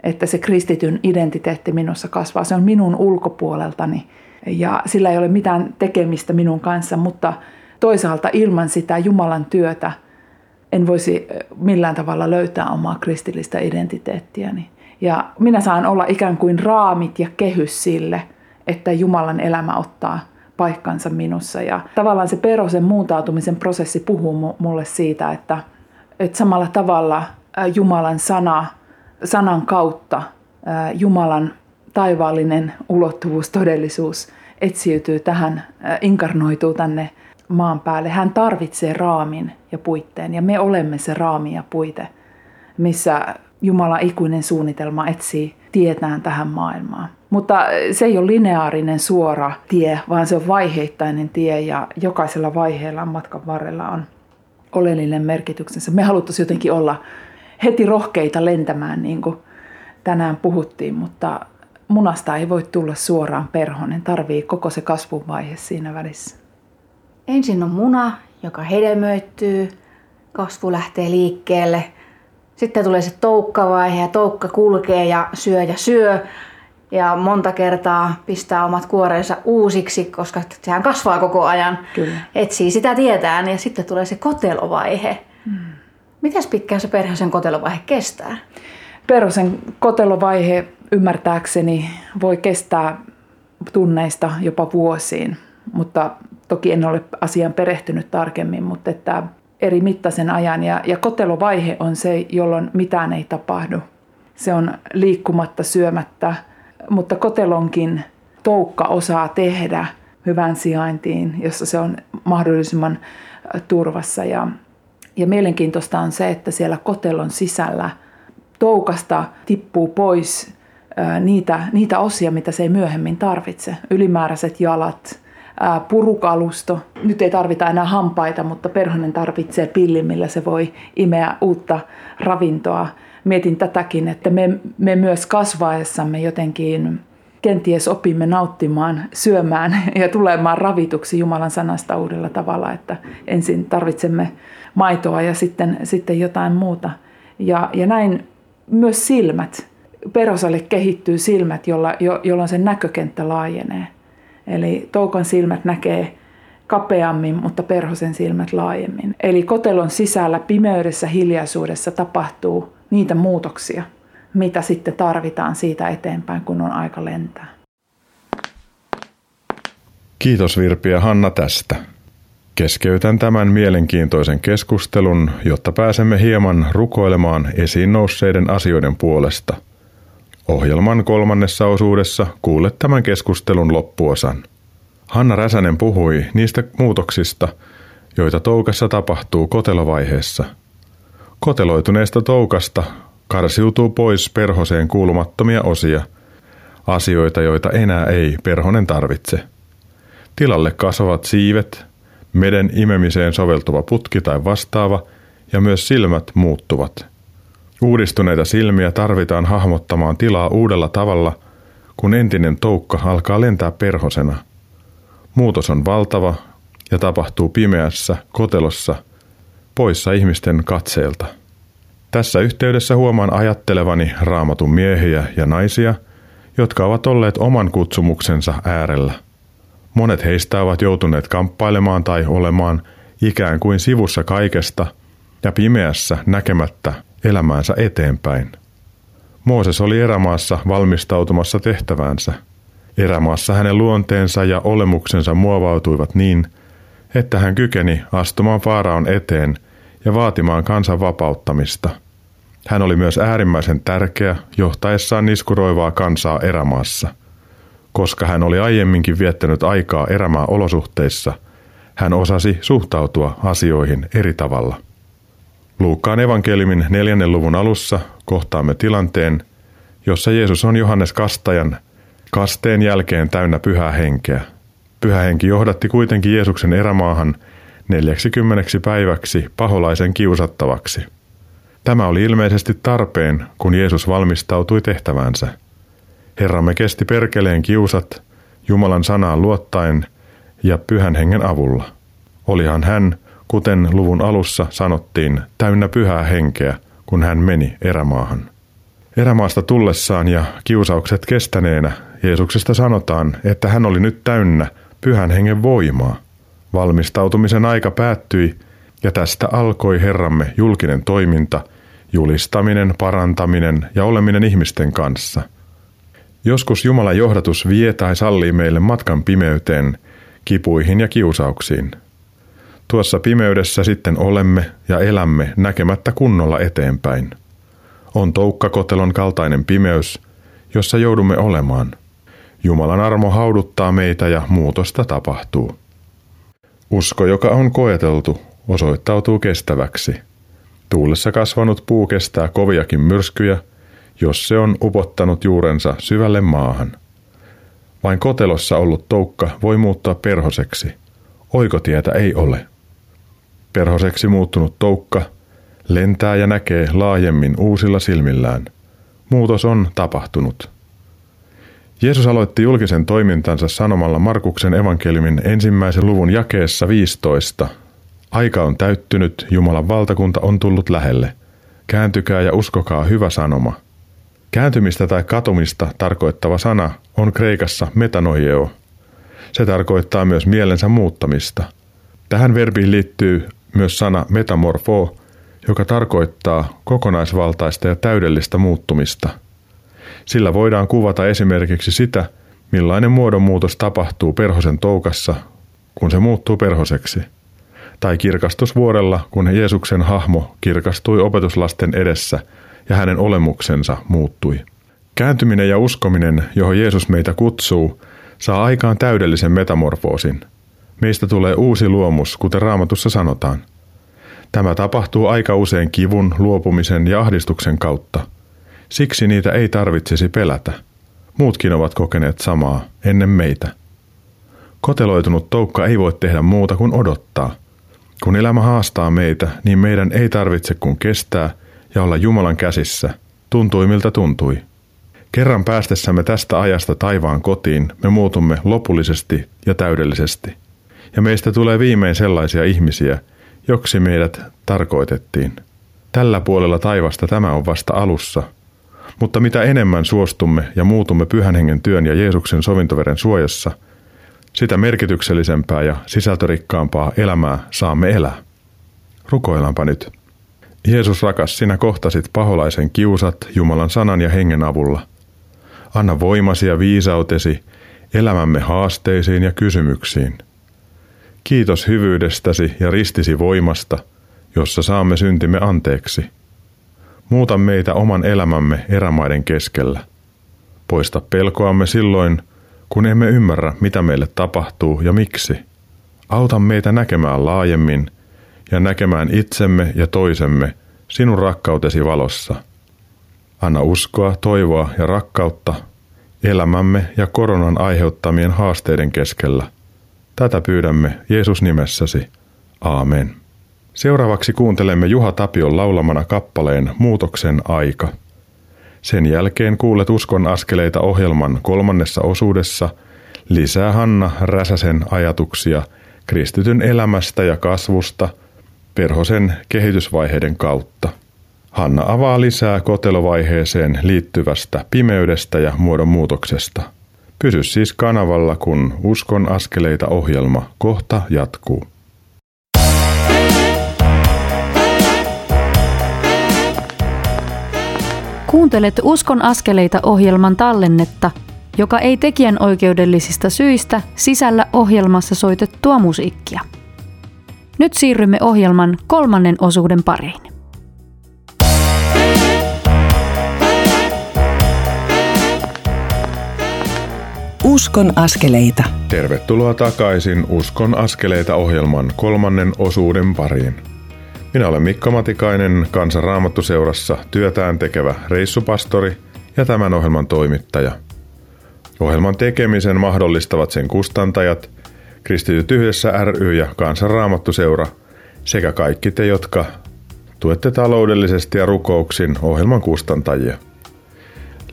että se kristityn identiteetti minussa kasvaa. Se on minun ulkopuoleltani ja sillä ei ole mitään tekemistä minun kanssa, mutta toisaalta ilman sitä Jumalan työtä en voisi millään tavalla löytää omaa kristillistä identiteettiäni. Ja minä saan olla ikään kuin raamit ja kehys sille, että Jumalan elämä ottaa paikkansa minussa. Ja tavallaan se perosen muuntautumisen prosessi puhuu mulle siitä, että, että samalla tavalla Jumalan sana, sanan kautta Jumalan taivaallinen ulottuvuus, todellisuus etsiytyy tähän, inkarnoituu tänne maan päälle. Hän tarvitsee raamin ja puitteen ja me olemme se raami ja puite, missä Jumala ikuinen suunnitelma etsii tietään tähän maailmaan. Mutta se ei ole lineaarinen suora tie, vaan se on vaiheittainen tie ja jokaisella vaiheella matkan varrella on oleellinen merkityksensä. Me haluttaisiin jotenkin olla heti rohkeita lentämään, niin kuin tänään puhuttiin, mutta munasta ei voi tulla suoraan perhonen. Tarvii koko se kasvuvaihe siinä välissä. Ensin on muna, joka hedelmöittyy, kasvu lähtee liikkeelle. Sitten tulee se toukkavaihe ja toukka kulkee ja syö ja syö. Ja monta kertaa pistää omat kuorensa uusiksi, koska sehän kasvaa koko ajan. Kyllä. Etsii sitä tietään ja sitten tulee se kotelovaihe. Hmm. Mitäs pitkään se perheen kotelovaihe kestää? Perhosen kotelovaihe ymmärtääkseni voi kestää tunneista jopa vuosiin, mutta toki en ole asiaan perehtynyt tarkemmin, mutta että eri mittaisen ajan ja, ja kotelovaihe on se, jolloin mitään ei tapahdu. Se on liikkumatta, syömättä, mutta kotelonkin toukka osaa tehdä hyvän sijaintiin, jossa se on mahdollisimman turvassa. Ja, ja mielenkiintoista on se, että siellä kotelon sisällä toukasta tippuu pois niitä, niitä osia, mitä se ei myöhemmin tarvitse. Ylimääräiset jalat, purukalusto. Nyt ei tarvita enää hampaita, mutta perhonen tarvitsee pillin, millä se voi imeä uutta ravintoa. Mietin tätäkin, että me, me myös kasvaessamme jotenkin kenties opimme nauttimaan, syömään ja tulemaan ravituksi Jumalan sanasta uudella tavalla, että ensin tarvitsemme maitoa ja sitten, sitten jotain muuta. Ja, ja näin myös silmät. Perosalle kehittyy silmät, jolla, jo, jolloin sen näkökenttä laajenee. Eli toukan silmät näkee kapeammin, mutta perhosen silmät laajemmin. Eli kotelon sisällä pimeydessä, hiljaisuudessa tapahtuu niitä muutoksia, mitä sitten tarvitaan siitä eteenpäin, kun on aika lentää. Kiitos Virpi ja Hanna tästä. Keskeytän tämän mielenkiintoisen keskustelun, jotta pääsemme hieman rukoilemaan esiin nousseiden asioiden puolesta – Ohjelman kolmannessa osuudessa kuulet tämän keskustelun loppuosan. Hanna Räsänen puhui niistä muutoksista, joita toukassa tapahtuu kotelovaiheessa. Koteloituneesta toukasta karsiutuu pois perhoseen kuulumattomia osia, asioita, joita enää ei perhonen tarvitse. Tilalle kasvavat siivet, meden imemiseen soveltuva putki tai vastaava, ja myös silmät muuttuvat – Uudistuneita silmiä tarvitaan hahmottamaan tilaa uudella tavalla, kun entinen toukka alkaa lentää perhosena. Muutos on valtava ja tapahtuu pimeässä kotelossa, poissa ihmisten katseelta. Tässä yhteydessä huomaan ajattelevani raamatun miehiä ja naisia, jotka ovat olleet oman kutsumuksensa äärellä. Monet heistä ovat joutuneet kamppailemaan tai olemaan ikään kuin sivussa kaikesta ja pimeässä näkemättä elämäänsä eteenpäin. Mooses oli erämaassa valmistautumassa tehtäväänsä. Erämaassa hänen luonteensa ja olemuksensa muovautuivat niin, että hän kykeni astumaan Faaraon eteen ja vaatimaan kansan vapauttamista. Hän oli myös äärimmäisen tärkeä johtaessaan niskuroivaa kansaa erämaassa. Koska hän oli aiemminkin viettänyt aikaa erämaa olosuhteissa, hän osasi suhtautua asioihin eri tavalla. Luukkaan evankeliumin neljännen luvun alussa kohtaamme tilanteen, jossa Jeesus on Johannes Kastajan kasteen jälkeen täynnä pyhää henkeä. Pyhä henki johdatti kuitenkin Jeesuksen erämaahan 40 päiväksi paholaisen kiusattavaksi. Tämä oli ilmeisesti tarpeen, kun Jeesus valmistautui tehtävänsä. Herramme kesti perkeleen kiusat Jumalan sanaan luottaen ja pyhän hengen avulla. Olihan hän, kuten luvun alussa sanottiin, täynnä pyhää henkeä, kun hän meni erämaahan. Erämaasta tullessaan ja kiusaukset kestäneenä Jeesuksesta sanotaan, että hän oli nyt täynnä pyhän hengen voimaa. Valmistautumisen aika päättyi ja tästä alkoi Herramme julkinen toiminta, julistaminen, parantaminen ja oleminen ihmisten kanssa. Joskus Jumalan johdatus vie tai sallii meille matkan pimeyteen, kipuihin ja kiusauksiin. Tuossa pimeydessä sitten olemme ja elämme näkemättä kunnolla eteenpäin. On toukkakotelon kaltainen pimeys, jossa joudumme olemaan. Jumalan armo hauduttaa meitä ja muutosta tapahtuu. Usko, joka on koeteltu, osoittautuu kestäväksi. Tuulessa kasvanut puu kestää koviakin myrskyjä, jos se on upottanut juurensa syvälle maahan. Vain kotelossa ollut toukka voi muuttua perhoseksi. Oikotietä ei ole. Perhoseksi muuttunut toukka lentää ja näkee laajemmin uusilla silmillään. Muutos on tapahtunut. Jeesus aloitti julkisen toimintansa sanomalla Markuksen evankeliumin ensimmäisen luvun jakeessa 15. Aika on täyttynyt, Jumalan valtakunta on tullut lähelle. Kääntykää ja uskokaa hyvä sanoma. Kääntymistä tai katumista tarkoittava sana on kreikassa metanoieo. Se tarkoittaa myös mielensä muuttamista. Tähän verbiin liittyy myös sana metamorfo, joka tarkoittaa kokonaisvaltaista ja täydellistä muuttumista – sillä voidaan kuvata esimerkiksi sitä, millainen muodonmuutos tapahtuu perhosen toukassa, kun se muuttuu perhoseksi. Tai kirkastusvuorella, kun Jeesuksen hahmo kirkastui opetuslasten edessä ja hänen olemuksensa muuttui. Kääntyminen ja uskominen, johon Jeesus meitä kutsuu, saa aikaan täydellisen metamorfoosin. Meistä tulee uusi luomus, kuten raamatussa sanotaan. Tämä tapahtuu aika usein kivun, luopumisen ja ahdistuksen kautta – Siksi niitä ei tarvitsisi pelätä. Muutkin ovat kokeneet samaa ennen meitä. Koteloitunut toukka ei voi tehdä muuta kuin odottaa. Kun elämä haastaa meitä, niin meidän ei tarvitse kuin kestää ja olla Jumalan käsissä, tuntui miltä tuntui. Kerran päästessämme tästä ajasta taivaan kotiin, me muutumme lopullisesti ja täydellisesti. Ja meistä tulee viimein sellaisia ihmisiä, joksi meidät tarkoitettiin. Tällä puolella taivasta tämä on vasta alussa, mutta mitä enemmän suostumme ja muutumme pyhän hengen työn ja Jeesuksen sovintoveren suojassa, sitä merkityksellisempää ja sisältörikkaampaa elämää saamme elää. Rukoillaanpa nyt. Jeesus rakas, sinä kohtasit paholaisen kiusat Jumalan sanan ja hengen avulla. Anna voimasi ja viisautesi elämämme haasteisiin ja kysymyksiin. Kiitos hyvyydestäsi ja ristisi voimasta, jossa saamme syntimme anteeksi – Muuta meitä oman elämämme erämaiden keskellä. Poista pelkoamme silloin, kun emme ymmärrä, mitä meille tapahtuu ja miksi. Auta meitä näkemään laajemmin ja näkemään itsemme ja toisemme sinun rakkautesi valossa. Anna uskoa, toivoa ja rakkautta elämämme ja koronan aiheuttamien haasteiden keskellä. Tätä pyydämme Jeesus nimessäsi. Aamen. Seuraavaksi kuuntelemme Juha Tapion laulamana kappaleen Muutoksen aika. Sen jälkeen kuulet Uskon askeleita ohjelman kolmannessa osuudessa lisää Hanna Räsäsen ajatuksia kristityn elämästä ja kasvusta perhosen kehitysvaiheiden kautta. Hanna avaa lisää kotelovaiheeseen liittyvästä pimeydestä ja muodonmuutoksesta. Pysy siis kanavalla, kun Uskon askeleita ohjelma kohta jatkuu. Kuuntelet Uskon askeleita ohjelman tallennetta, joka ei tekijän oikeudellisista syistä sisällä ohjelmassa soitettua musiikkia. Nyt siirrymme ohjelman kolmannen osuuden pariin. Uskon askeleita. Tervetuloa takaisin Uskon askeleita ohjelman kolmannen osuuden pariin. Minä olen Mikko Matikainen, Kansan Raamattuseurassa työtään tekevä reissupastori ja tämän ohjelman toimittaja. Ohjelman tekemisen mahdollistavat sen kustantajat Kristityt yhdessä ry ja Kansanraamattuseura sekä kaikki te, jotka tuette taloudellisesti ja rukouksin ohjelman kustantajia.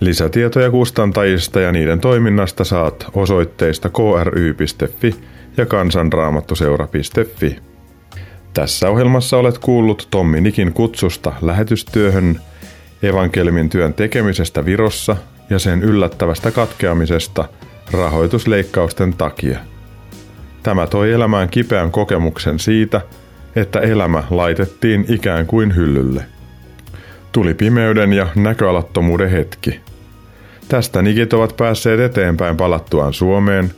Lisätietoja kustantajista ja niiden toiminnasta saat osoitteista kry.fi ja kansanraamattuseura.fi. Tässä ohjelmassa olet kuullut Tommi Nikin kutsusta lähetystyöhön, evankelmin työn tekemisestä Virossa ja sen yllättävästä katkeamisesta rahoitusleikkausten takia. Tämä toi elämään kipeän kokemuksen siitä, että elämä laitettiin ikään kuin hyllylle. Tuli pimeyden ja näköalattomuuden hetki. Tästä nikit ovat päässeet eteenpäin palattuaan Suomeen,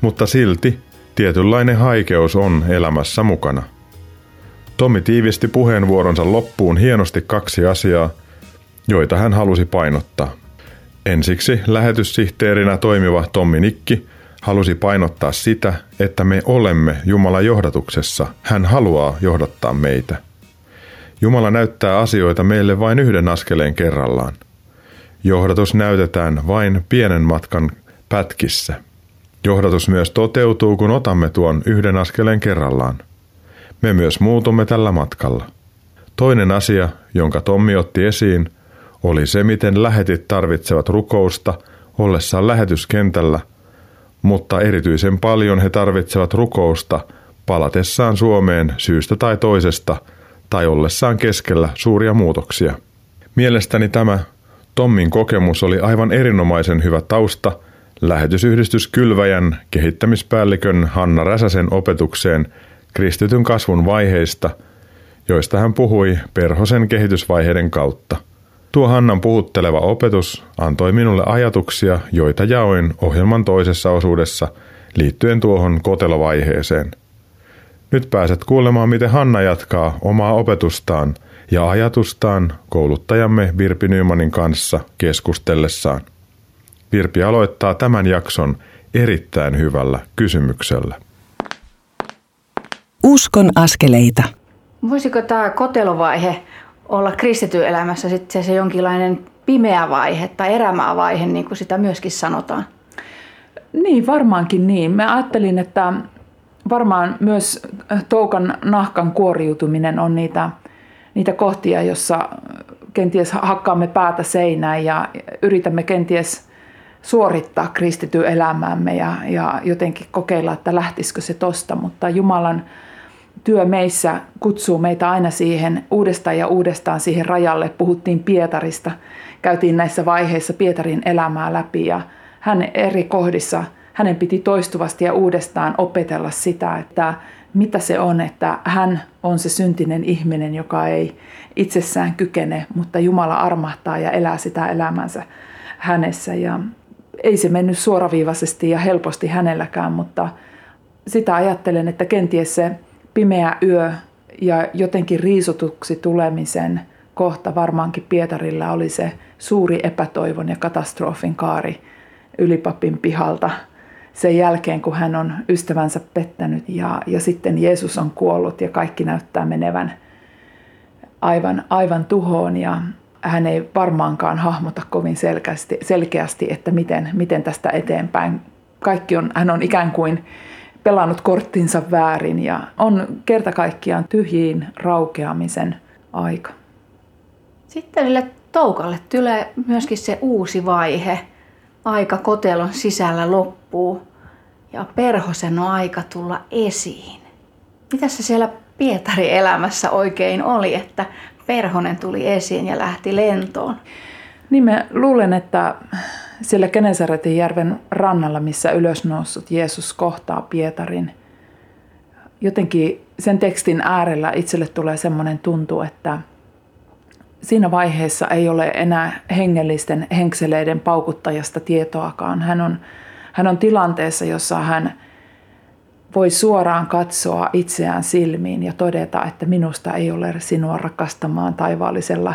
mutta silti tietynlainen haikeus on elämässä mukana. Tommi tiivisti puheenvuoronsa loppuun hienosti kaksi asiaa, joita hän halusi painottaa. Ensiksi lähetyssihteerinä toimiva Tommi Nikki halusi painottaa sitä, että me olemme Jumalan johdatuksessa. Hän haluaa johdattaa meitä. Jumala näyttää asioita meille vain yhden askeleen kerrallaan. Johdatus näytetään vain pienen matkan pätkissä. Johdatus myös toteutuu, kun otamme tuon yhden askeleen kerrallaan. Me myös muutumme tällä matkalla. Toinen asia, jonka Tommi otti esiin, oli se, miten lähetit tarvitsevat rukousta ollessaan lähetyskentällä, mutta erityisen paljon he tarvitsevat rukousta palatessaan Suomeen syystä tai toisesta tai ollessaan keskellä suuria muutoksia. Mielestäni tämä Tommin kokemus oli aivan erinomaisen hyvä tausta lähetysyhdistys Kylväjän kehittämispäällikön Hanna Räsäsen opetukseen kristityn kasvun vaiheista, joista hän puhui perhosen kehitysvaiheiden kautta – Tuo Hannan puhutteleva opetus antoi minulle ajatuksia, joita jaoin ohjelman toisessa osuudessa liittyen tuohon kotelovaiheeseen. Nyt pääset kuulemaan, miten Hanna jatkaa omaa opetustaan ja ajatustaan kouluttajamme Virpi Nymanin kanssa keskustellessaan. Virpi aloittaa tämän jakson erittäin hyvällä kysymyksellä. Uskon askeleita. Voisiko tämä kotelovaihe olla kristityn elämässä sitten se jonkinlainen pimeä vaihe tai erämaavaihe, niin kuin sitä myöskin sanotaan. Niin, varmaankin niin. Mä ajattelin, että varmaan myös toukan nahkan kuoriutuminen on niitä, niitä kohtia, jossa kenties hakkaamme päätä seinään ja yritämme kenties suorittaa kristityn elämäämme ja, ja jotenkin kokeilla, että lähtisikö se tosta, mutta Jumalan työ meissä kutsuu meitä aina siihen uudestaan ja uudestaan siihen rajalle. Puhuttiin Pietarista, käytiin näissä vaiheissa Pietarin elämää läpi ja hän eri kohdissa, hänen piti toistuvasti ja uudestaan opetella sitä, että mitä se on, että hän on se syntinen ihminen, joka ei itsessään kykene, mutta Jumala armahtaa ja elää sitä elämänsä hänessä. Ja ei se mennyt suoraviivaisesti ja helposti hänelläkään, mutta sitä ajattelen, että kenties se pimeä yö ja jotenkin riisutuksi tulemisen kohta varmaankin Pietarilla oli se suuri epätoivon ja katastrofin kaari ylipapin pihalta sen jälkeen, kun hän on ystävänsä pettänyt ja, ja sitten Jeesus on kuollut ja kaikki näyttää menevän aivan, aivan tuhoon ja hän ei varmaankaan hahmota kovin selkeästi, selkeästi että miten, miten tästä eteenpäin. Kaikki on, hän on ikään kuin pelannut korttinsa väärin ja on kerta kaikkiaan tyhjiin raukeamisen aika. Sitten sille toukalle tulee myöskin se uusi vaihe. Aika kotelon sisällä loppuu ja perhosen on aika tulla esiin. Mitä se siellä Pietari elämässä oikein oli, että perhonen tuli esiin ja lähti lentoon? Niin mä luulen, että siellä Genesaretin järven rannalla, missä ylösnoussut Jeesus kohtaa Pietarin, jotenkin sen tekstin äärellä itselle tulee semmoinen tuntu, että siinä vaiheessa ei ole enää hengellisten henkseleiden paukuttajasta tietoakaan. Hän on, hän on tilanteessa, jossa hän voi suoraan katsoa itseään silmiin ja todeta, että minusta ei ole sinua rakastamaan taivaallisella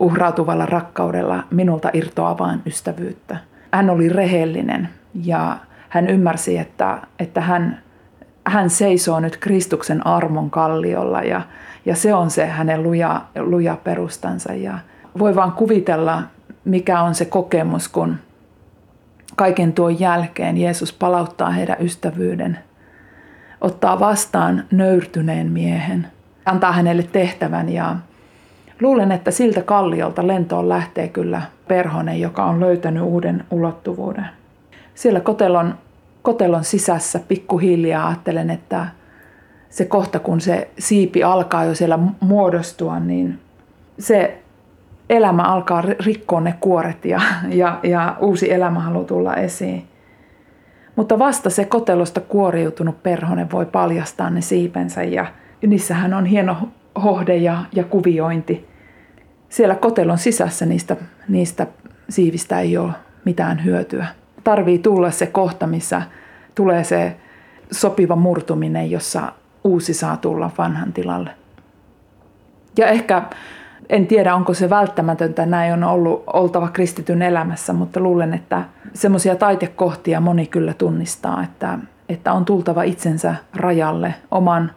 uhrautuvalla rakkaudella minulta irtoavaan ystävyyttä. Hän oli rehellinen ja hän ymmärsi, että, että hän, hän seisoo nyt Kristuksen armon kalliolla ja, ja se on se hänen luja, luja perustansa. Ja voi vaan kuvitella, mikä on se kokemus, kun kaiken tuon jälkeen Jeesus palauttaa heidän ystävyyden. ottaa vastaan nöyrtyneen miehen, antaa hänelle tehtävän ja luulen, että siltä kalliolta lentoon lähtee kyllä perhonen, joka on löytänyt uuden ulottuvuuden. Siellä kotelon, kotelon sisässä pikkuhiljaa ajattelen, että se kohta kun se siipi alkaa jo siellä muodostua, niin se elämä alkaa rikkoa ne kuoret ja, ja, ja uusi elämä haluaa tulla esiin. Mutta vasta se kotelosta kuoriutunut perhonen voi paljastaa ne siipensä ja niissähän on hieno hohde ja, ja kuviointi. Siellä kotelon sisässä niistä, niistä siivistä ei ole mitään hyötyä. Tarvii tulla se kohta, missä tulee se sopiva murtuminen, jossa uusi saa tulla vanhan tilalle. Ja ehkä en tiedä, onko se välttämätöntä, näin on ollut oltava kristityn elämässä, mutta luulen, että semmoisia taitekohtia moni kyllä tunnistaa, että, että on tultava itsensä rajalle, oman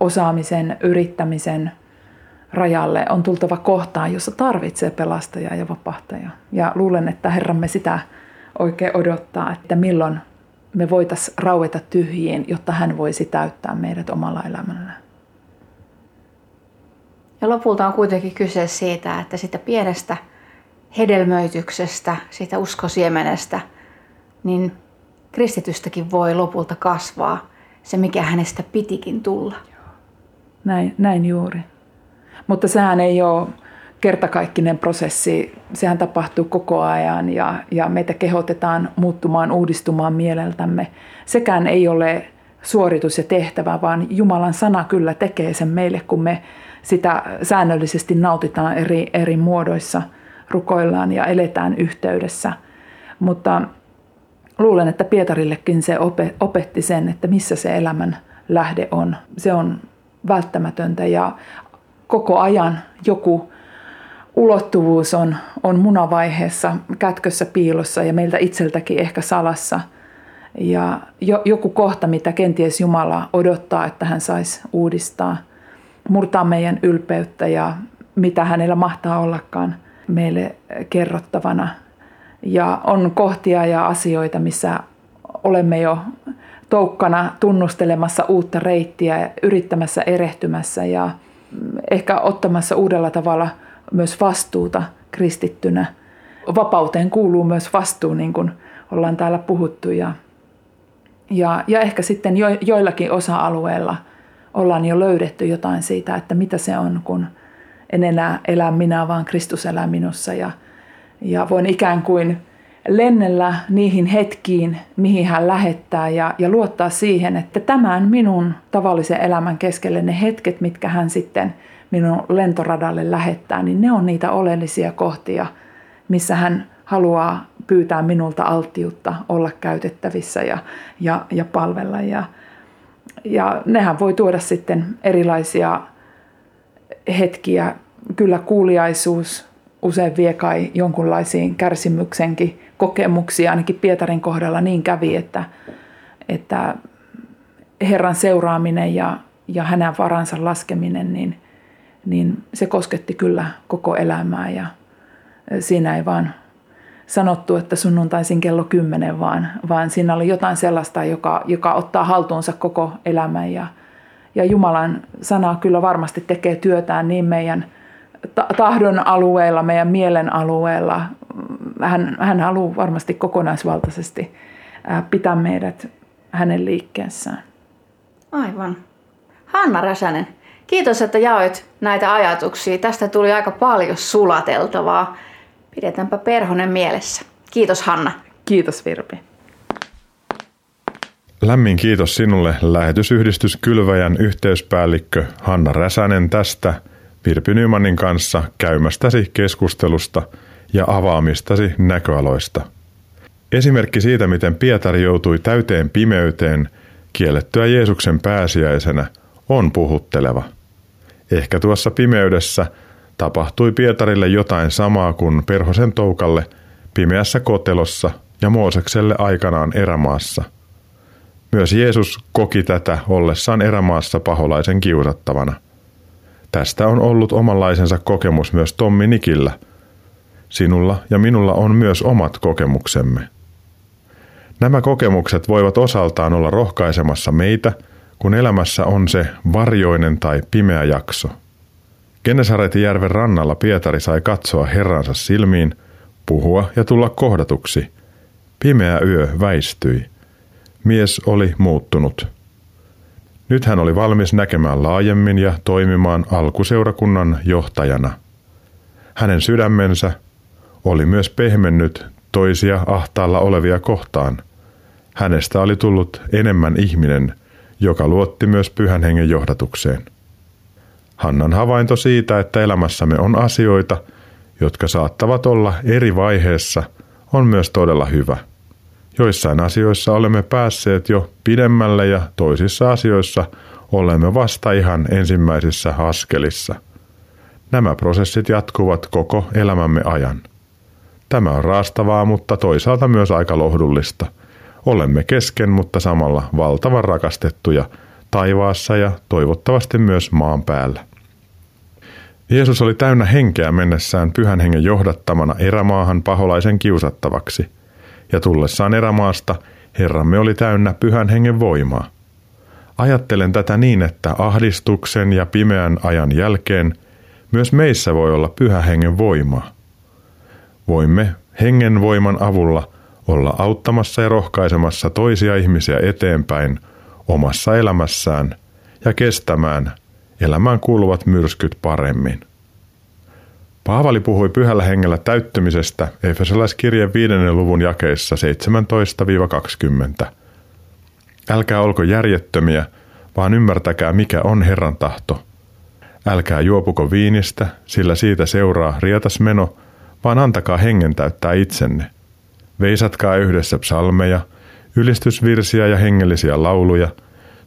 osaamisen, yrittämisen rajalle, on tultava kohtaan, jossa tarvitsee pelastajaa ja vapahtajaa. Ja luulen, että Herramme sitä oikein odottaa, että milloin me voitaisiin raueta tyhjiin, jotta hän voisi täyttää meidät omalla elämällä. Ja lopulta on kuitenkin kyse siitä, että sitä pienestä hedelmöityksestä, siitä uskosiemenestä, niin kristitystäkin voi lopulta kasvaa se, mikä hänestä pitikin tulla. Näin, näin juuri. Mutta sehän ei ole kertakaikkinen prosessi. Sehän tapahtuu koko ajan ja, ja meitä kehotetaan muuttumaan, uudistumaan mieleltämme. Sekään ei ole suoritus ja tehtävä, vaan Jumalan sana kyllä tekee sen meille, kun me sitä säännöllisesti nautitaan eri, eri muodoissa, rukoillaan ja eletään yhteydessä. Mutta luulen, että Pietarillekin se opetti sen, että missä se elämän lähde on. Se on välttämätöntä ja koko ajan joku ulottuvuus on, on munavaiheessa kätkössä piilossa ja meiltä itseltäkin ehkä salassa. Ja jo, joku kohta, mitä kenties Jumala odottaa, että hän saisi uudistaa, murtaa meidän ylpeyttä ja mitä hänellä mahtaa ollakaan meille kerrottavana. Ja on kohtia ja asioita, missä olemme jo toukkana tunnustelemassa uutta reittiä, yrittämässä erehtymässä ja ehkä ottamassa uudella tavalla – myös vastuuta kristittynä. Vapauteen kuuluu myös vastuu, niin kuin ollaan täällä puhuttu. Ja, ja, ja ehkä sitten jo, joillakin osa-alueilla ollaan jo löydetty jotain siitä, että mitä se on, kun en enää elä minä, vaan Kristus elää minussa. Ja, ja voin ikään kuin lennellä niihin hetkiin, mihin hän lähettää ja, ja luottaa siihen, että tämän minun tavallisen elämän keskelle ne hetket, mitkä hän sitten – minun lentoradalle lähettää, niin ne on niitä oleellisia kohtia, missä hän haluaa pyytää minulta alttiutta olla käytettävissä ja, ja, ja palvella. Ja, ja nehän voi tuoda sitten erilaisia hetkiä. Kyllä kuuliaisuus usein vie kai jonkunlaisiin kärsimyksenkin kokemuksia. Ainakin Pietarin kohdalla niin kävi, että, että Herran seuraaminen ja, ja hänen varansa laskeminen, niin – niin se kosketti kyllä koko elämää ja siinä ei vaan sanottu, että sunnuntaisin kello 10, vaan, vaan siinä oli jotain sellaista, joka, joka ottaa haltuunsa koko elämän ja, ja Jumalan sana kyllä varmasti tekee työtään niin meidän tahdon alueella, meidän mielen alueella. Hän, hän haluaa varmasti kokonaisvaltaisesti pitää meidät hänen liikkeessään. Aivan. Hanna Räsänen, Kiitos, että jaoit näitä ajatuksia. Tästä tuli aika paljon sulateltavaa. Pidetäänpä perhonen mielessä. Kiitos Hanna. Kiitos Virpi. Lämmin kiitos sinulle lähetysyhdistys Kylväjän yhteyspäällikkö Hanna Räsänen tästä Virpi Nymanin kanssa käymästäsi keskustelusta ja avaamistasi näköaloista. Esimerkki siitä, miten Pietari joutui täyteen pimeyteen kiellettyä Jeesuksen pääsiäisenä, on puhutteleva – Ehkä tuossa pimeydessä tapahtui Pietarille jotain samaa kuin Perhosen toukalle pimeässä kotelossa ja Moosekselle aikanaan erämaassa. Myös Jeesus koki tätä ollessaan erämaassa paholaisen kiusattavana. Tästä on ollut omanlaisensa kokemus myös Tommi Nikillä. Sinulla ja minulla on myös omat kokemuksemme. Nämä kokemukset voivat osaltaan olla rohkaisemassa meitä – kun elämässä on se varjoinen tai pimeä jakso. Genesaretin järven rannalla Pietari sai katsoa Herransa silmiin, puhua ja tulla kohdatuksi. Pimeä yö väistyi. Mies oli muuttunut. Nyt hän oli valmis näkemään laajemmin ja toimimaan alkuseurakunnan johtajana. Hänen sydämensä oli myös pehmennyt toisia ahtaalla olevia kohtaan. Hänestä oli tullut enemmän ihminen, joka luotti myös pyhän hengen johdatukseen. Hannan havainto siitä, että elämässämme on asioita, jotka saattavat olla eri vaiheessa, on myös todella hyvä. Joissain asioissa olemme päässeet jo pidemmälle ja toisissa asioissa olemme vasta ihan ensimmäisissä askelissa. Nämä prosessit jatkuvat koko elämämme ajan. Tämä on raastavaa, mutta toisaalta myös aika lohdullista. Olemme kesken, mutta samalla valtavan rakastettuja taivaassa ja toivottavasti myös maan päällä. Jeesus oli täynnä henkeä mennessään pyhän hengen johdattamana erämaahan paholaisen kiusattavaksi, ja tullessaan erämaasta Herramme oli täynnä pyhän hengen voimaa. Ajattelen tätä niin, että ahdistuksen ja pimeän ajan jälkeen myös meissä voi olla pyhä hengen voimaa. Voimme hengen voiman avulla olla auttamassa ja rohkaisemassa toisia ihmisiä eteenpäin omassa elämässään ja kestämään elämään kuuluvat myrskyt paremmin. Paavali puhui pyhällä hengellä täyttymisestä Efesolaiskirjeen 5. luvun jakeissa 17-20. Älkää olko järjettömiä, vaan ymmärtäkää mikä on Herran tahto. Älkää juopuko viinistä, sillä siitä seuraa rietas meno, vaan antakaa hengen täyttää itsenne. Veisatkaa yhdessä psalmeja, ylistysvirsiä ja hengellisiä lauluja –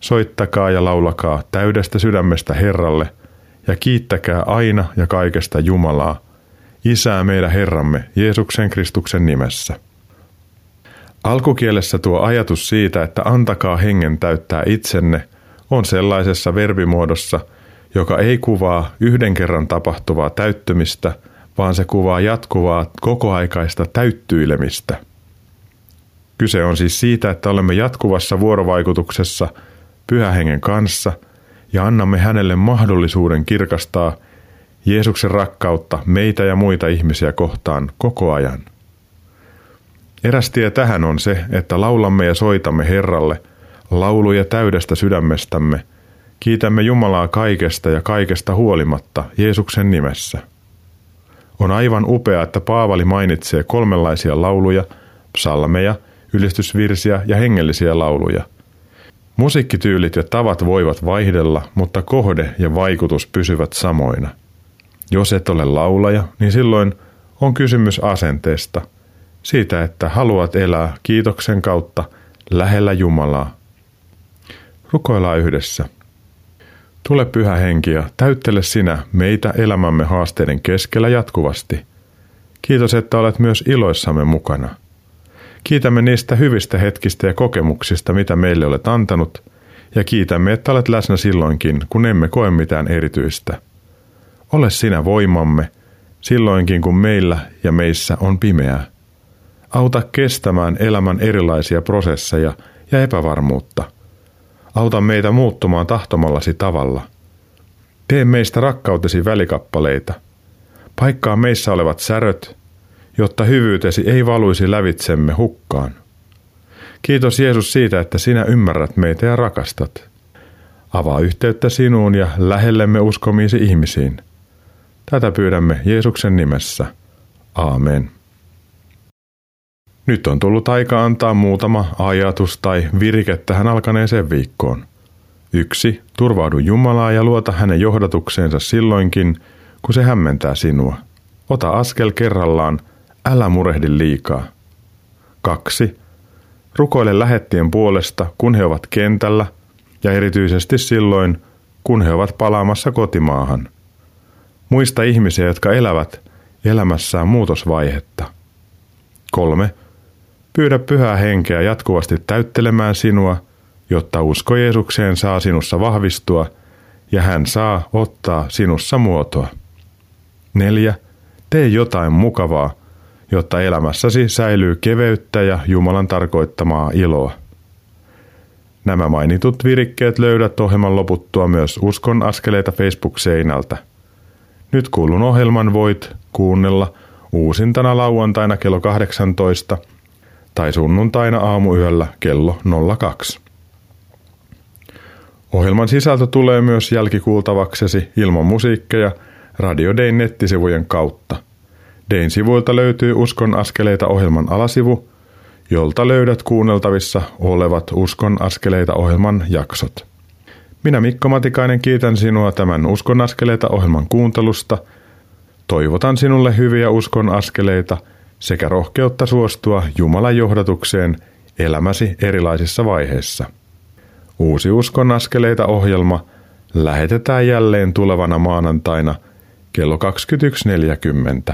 Soittakaa ja laulakaa täydestä sydämestä Herralle ja kiittäkää aina ja kaikesta Jumalaa, Isää meidän Herramme Jeesuksen Kristuksen nimessä. Alkukielessä tuo ajatus siitä, että antakaa hengen täyttää itsenne, on sellaisessa verbimuodossa, joka ei kuvaa yhden kerran tapahtuvaa täyttymistä, vaan se kuvaa jatkuvaa kokoaikaista täyttyilemistä. Kyse on siis siitä, että olemme jatkuvassa vuorovaikutuksessa – pyhähengen kanssa ja annamme hänelle mahdollisuuden kirkastaa Jeesuksen rakkautta meitä ja muita ihmisiä kohtaan koko ajan. Eräs tie tähän on se, että laulamme ja soitamme Herralle lauluja täydestä sydämestämme, kiitämme Jumalaa kaikesta ja kaikesta huolimatta Jeesuksen nimessä. On aivan upea, että Paavali mainitsee kolmenlaisia lauluja, psalmeja, ylistysvirsiä ja hengellisiä lauluja – Musiikkityylit ja tavat voivat vaihdella, mutta kohde ja vaikutus pysyvät samoina. Jos et ole laulaja, niin silloin on kysymys asenteesta, siitä, että haluat elää kiitoksen kautta lähellä Jumalaa. Rukoillaan yhdessä. Tule pyhä henki ja täyttele sinä meitä elämämme haasteiden keskellä jatkuvasti. Kiitos, että olet myös iloissamme mukana. Kiitämme niistä hyvistä hetkistä ja kokemuksista, mitä meille olet antanut, ja kiitämme, että olet läsnä silloinkin, kun emme koe mitään erityistä. Ole sinä voimamme, silloinkin kun meillä ja meissä on pimeää. Auta kestämään elämän erilaisia prosesseja ja epävarmuutta. Auta meitä muuttumaan tahtomallasi tavalla. Tee meistä rakkautesi välikappaleita. Paikkaa meissä olevat säröt jotta hyvyytesi ei valuisi lävitsemme hukkaan. Kiitos Jeesus siitä, että sinä ymmärrät meitä ja rakastat. Avaa yhteyttä sinuun ja lähellemme uskomiisi ihmisiin. Tätä pyydämme Jeesuksen nimessä. Aamen. Nyt on tullut aika antaa muutama ajatus tai virike tähän alkaneeseen viikkoon. Yksi, turvaudu Jumalaa ja luota hänen johdatukseensa silloinkin, kun se hämmentää sinua. Ota askel kerrallaan – Älä murehdi liikaa. 2. Rukoile lähettien puolesta, kun he ovat kentällä, ja erityisesti silloin, kun he ovat palaamassa kotimaahan. Muista ihmisiä, jotka elävät elämässään muutosvaihetta. 3. Pyydä pyhää henkeä jatkuvasti täyttelemään sinua, jotta usko Jeesukseen saa sinussa vahvistua ja hän saa ottaa sinussa muotoa. 4. Tee jotain mukavaa, jotta elämässäsi säilyy keveyttä ja Jumalan tarkoittamaa iloa. Nämä mainitut virikkeet löydät ohjelman loputtua myös Uskon askeleita Facebook-seinältä. Nyt kuulun ohjelman voit kuunnella uusintana lauantaina kello 18 tai sunnuntaina aamuyöllä kello 02. Ohjelman sisältö tulee myös jälkikuultavaksesi ilman musiikkeja Radio Dayn nettisivujen kautta. Dayn sivuilta löytyy Uskon askeleita ohjelman alasivu, jolta löydät kuunneltavissa olevat Uskon askeleita ohjelman jaksot. Minä Mikko Matikainen kiitän sinua tämän Uskon askeleita ohjelman kuuntelusta. Toivotan sinulle hyviä uskon askeleita sekä rohkeutta suostua Jumalan johdatukseen elämäsi erilaisissa vaiheissa. Uusi Uskon askeleita ohjelma lähetetään jälleen tulevana maanantaina kello 21.40.